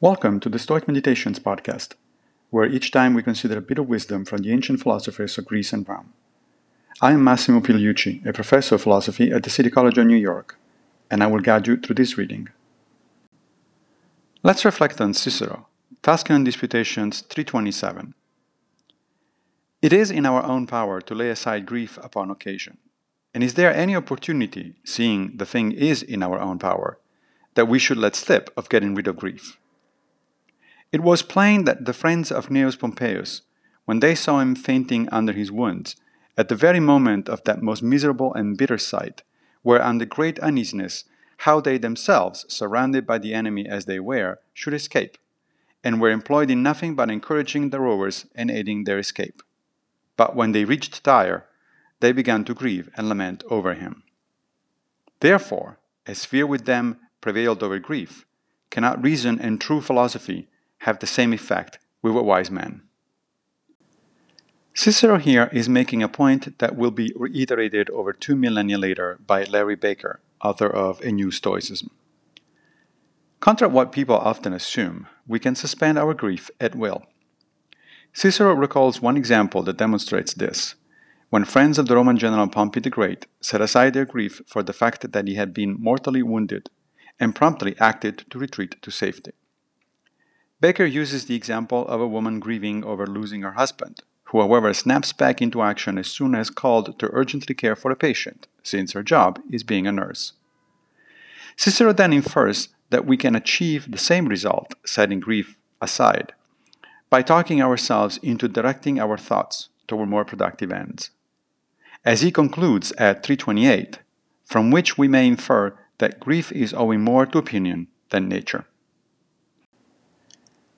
Welcome to the Stoic Meditations podcast, where each time we consider a bit of wisdom from the ancient philosophers of Greece and Rome. I am Massimo Pigliucci, a professor of philosophy at the City College of New York, and I will guide you through this reading. Let's reflect on Cicero, Tusculan Disputations 327. It is in our own power to lay aside grief upon occasion. And is there any opportunity, seeing the thing is in our own power, that we should let slip of getting rid of grief? It was plain that the friends of Gnaeus Pompeius, when they saw him fainting under his wounds, at the very moment of that most miserable and bitter sight, were under great uneasiness how they themselves, surrounded by the enemy as they were, should escape, and were employed in nothing but encouraging the rowers and aiding their escape. But when they reached Tyre, they began to grieve and lament over him. Therefore, as fear with them prevailed over grief, cannot reason and true philosophy have the same effect with a wise man. Cicero here is making a point that will be reiterated over two millennia later by Larry Becker, author of A New Stoicism. Contra what people often assume, we can suspend our grief at will. Cicero recalls one example that demonstrates this, when friends of the Roman general Pompey the Great set aside their grief for the fact that he had been mortally wounded and promptly acted to retreat to safety. Becker uses the example of a woman grieving over losing her husband, who, however, snaps back into action as soon as called to urgently care for a patient, since her job is being a nurse. Cicero then infers that we can achieve the same result, setting grief aside, by talking ourselves into directing our thoughts toward more productive ends. As he concludes at 328, from which we may infer that grief is owing more to opinion than nature.